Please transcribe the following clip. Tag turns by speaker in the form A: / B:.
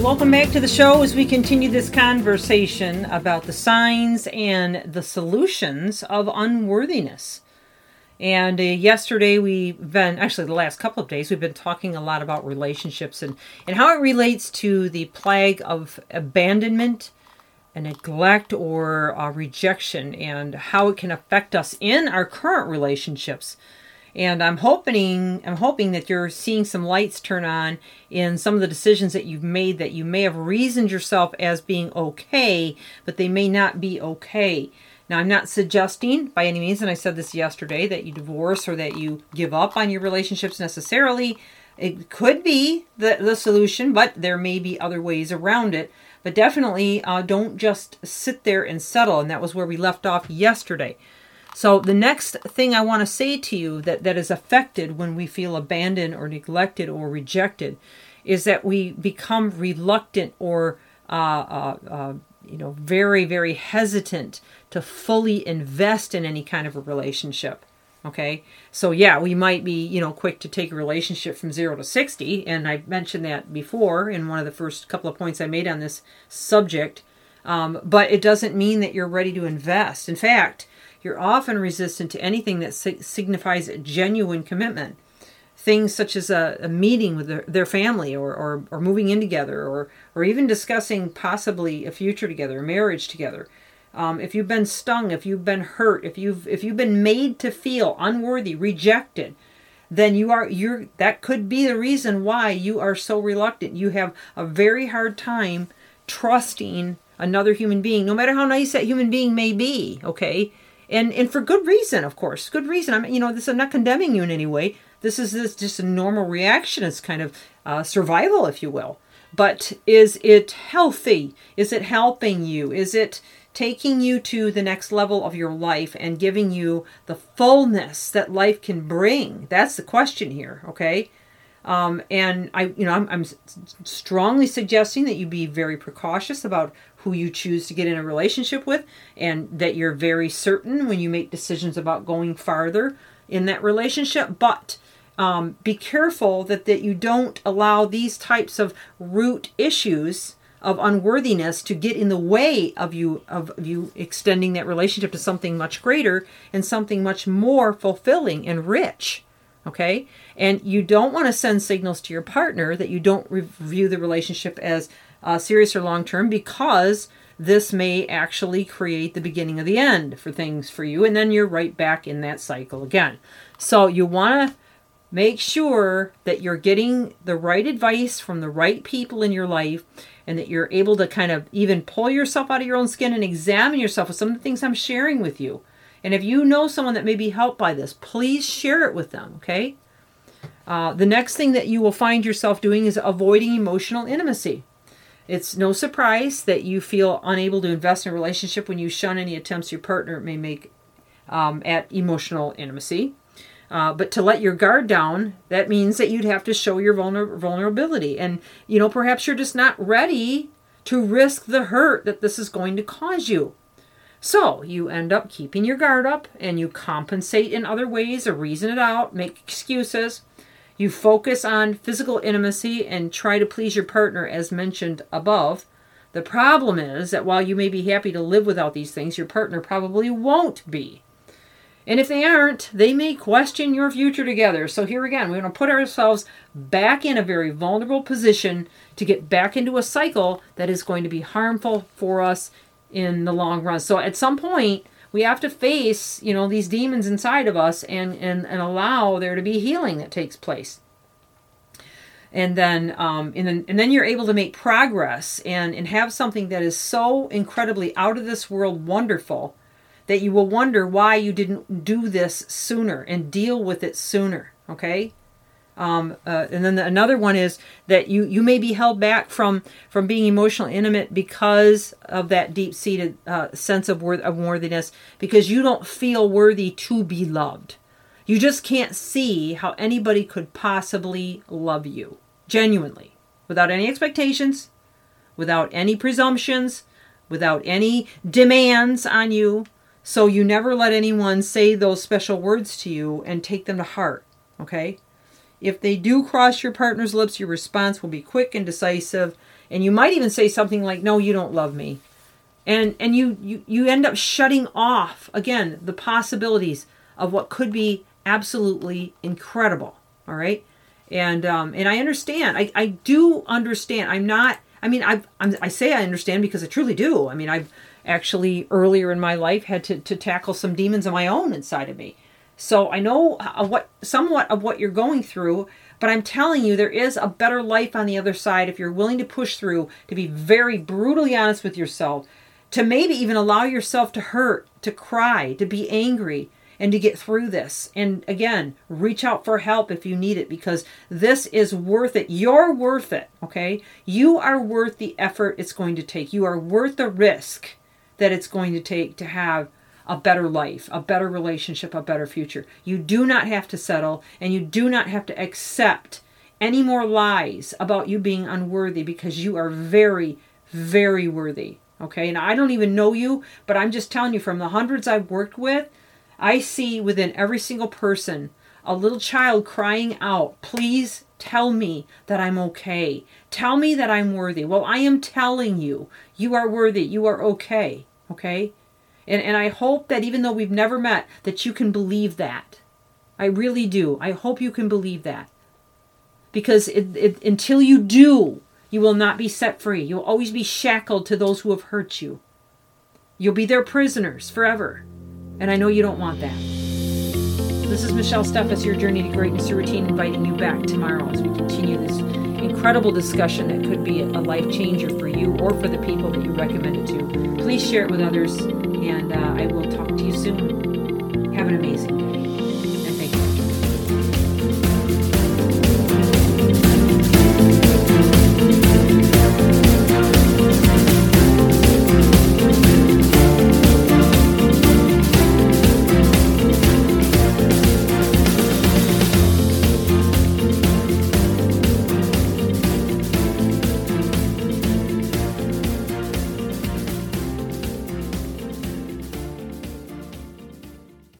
A: Welcome back to the show as we continue this conversation about the signs and the solutions of unworthiness. And uh, yesterday we've been, actually, the last couple of days, we've been talking a lot about relationships and, and how it relates to the plague of abandonment and neglect or uh, rejection and how it can affect us in our current relationships and I'm hoping I'm hoping that you're seeing some lights turn on in some of the decisions that you've made that you may have reasoned yourself as being okay, but they may not be okay. Now, I'm not suggesting by any means, and I said this yesterday, that you divorce or that you give up on your relationships necessarily. It could be the, the solution, but there may be other ways around it. But definitely uh, don't just sit there and settle. And that was where we left off yesterday. So the next thing I want to say to you that, that is affected when we feel abandoned or neglected or rejected is that we become reluctant or uh, uh, uh, you know very very hesitant to fully invest in any kind of a relationship okay? So yeah we might be you know quick to take a relationship from 0 to 60 and i mentioned that before in one of the first couple of points i made on this subject um, but it doesn't mean that you're ready to invest. In fact you're often resistant to anything that signifies genuine commitment. Things such as a, a meeting with their, their family or, or, or moving in together or, or even discussing possibly a future together, a marriage together. Um, if you've been stung, if you've been hurt, if you've if you've been made to feel unworthy, rejected, then you are you're that could be the reason why you are so reluctant. You have a very hard time trusting another human being, no matter how nice that human being may be. Okay, and and for good reason, of course, good reason. I'm you know this I'm not condemning you in any way. This is this just a normal reaction. It's kind of uh, survival, if you will. But is it healthy? Is it helping you? Is it taking you to the next level of your life and giving you the fullness that life can bring? That's the question here. Okay. Um, and I, you know, I'm, I'm strongly suggesting that you be very precautious about who you choose to get in a relationship with, and that you're very certain when you make decisions about going farther in that relationship. But um, be careful that, that you don't allow these types of root issues of unworthiness to get in the way of you of you extending that relationship to something much greater and something much more fulfilling and rich okay and you don't want to send signals to your partner that you don't view the relationship as uh, serious or long term because this may actually create the beginning of the end for things for you and then you're right back in that cycle again so you want to make sure that you're getting the right advice from the right people in your life and that you're able to kind of even pull yourself out of your own skin and examine yourself with some of the things I'm sharing with you. And if you know someone that may be helped by this, please share it with them, okay? Uh, the next thing that you will find yourself doing is avoiding emotional intimacy. It's no surprise that you feel unable to invest in a relationship when you shun any attempts your partner may make um, at emotional intimacy. Uh, but to let your guard down, that means that you'd have to show your vulner- vulnerability. And, you know, perhaps you're just not ready to risk the hurt that this is going to cause you. So you end up keeping your guard up and you compensate in other ways or reason it out, make excuses. You focus on physical intimacy and try to please your partner, as mentioned above. The problem is that while you may be happy to live without these things, your partner probably won't be. And if they aren't, they may question your future together. So, here again, we're going to put ourselves back in a very vulnerable position to get back into a cycle that is going to be harmful for us in the long run. So, at some point, we have to face you know these demons inside of us and and, and allow there to be healing that takes place and then um, and then and then you're able to make progress and and have something that is so incredibly out of this world wonderful that you will wonder why you didn't do this sooner and deal with it sooner okay Um, uh, and then the, another one is that you you may be held back from from being emotionally intimate because of that deep seated uh, sense of worth of worthiness because you don't feel worthy to be loved. You just can't see how anybody could possibly love you genuinely without any expectations, without any presumptions, without any demands on you. So you never let anyone say those special words to you and take them to heart, okay? If they do cross your partner's lips, your response will be quick and decisive, and you might even say something like, "No, you don't love me." And and you you you end up shutting off again the possibilities of what could be absolutely incredible, all right? And um and I understand. I I do understand. I'm not I mean, I I say I understand because I truly do. I mean, I've actually earlier in my life had to, to tackle some demons of my own inside of me. So I know what somewhat of what you're going through, but I'm telling you there is a better life on the other side if you're willing to push through, to be very brutally honest with yourself, to maybe even allow yourself to hurt, to cry, to be angry, and to get through this. And again, reach out for help if you need it because this is worth it. You're worth it, okay? You are worth the effort it's going to take. You are worth the risk that it's going to take to have a better life, a better relationship, a better future. You do not have to settle and you do not have to accept any more lies about you being unworthy because you are very, very worthy. Okay, and I don't even know you, but I'm just telling you from the hundreds I've worked with, I see within every single person a little child crying out, Please tell me that I'm okay. Tell me that I'm worthy. Well, I am telling you, you are worthy. You are okay. Okay? And, and I hope that even though we've never met, that you can believe that. I really do. I hope you can believe that. Because it, it, until you do, you will not be set free. You'll always be shackled to those who have hurt you. You'll be their prisoners forever. And I know you don't want that. This is Michelle Steffes, your journey to greatness through routine, inviting you back tomorrow as we continue this incredible discussion that could be a life changer for you or for the people that you recommend it to. Please share it with others and uh, I will talk to you soon. Have an amazing day.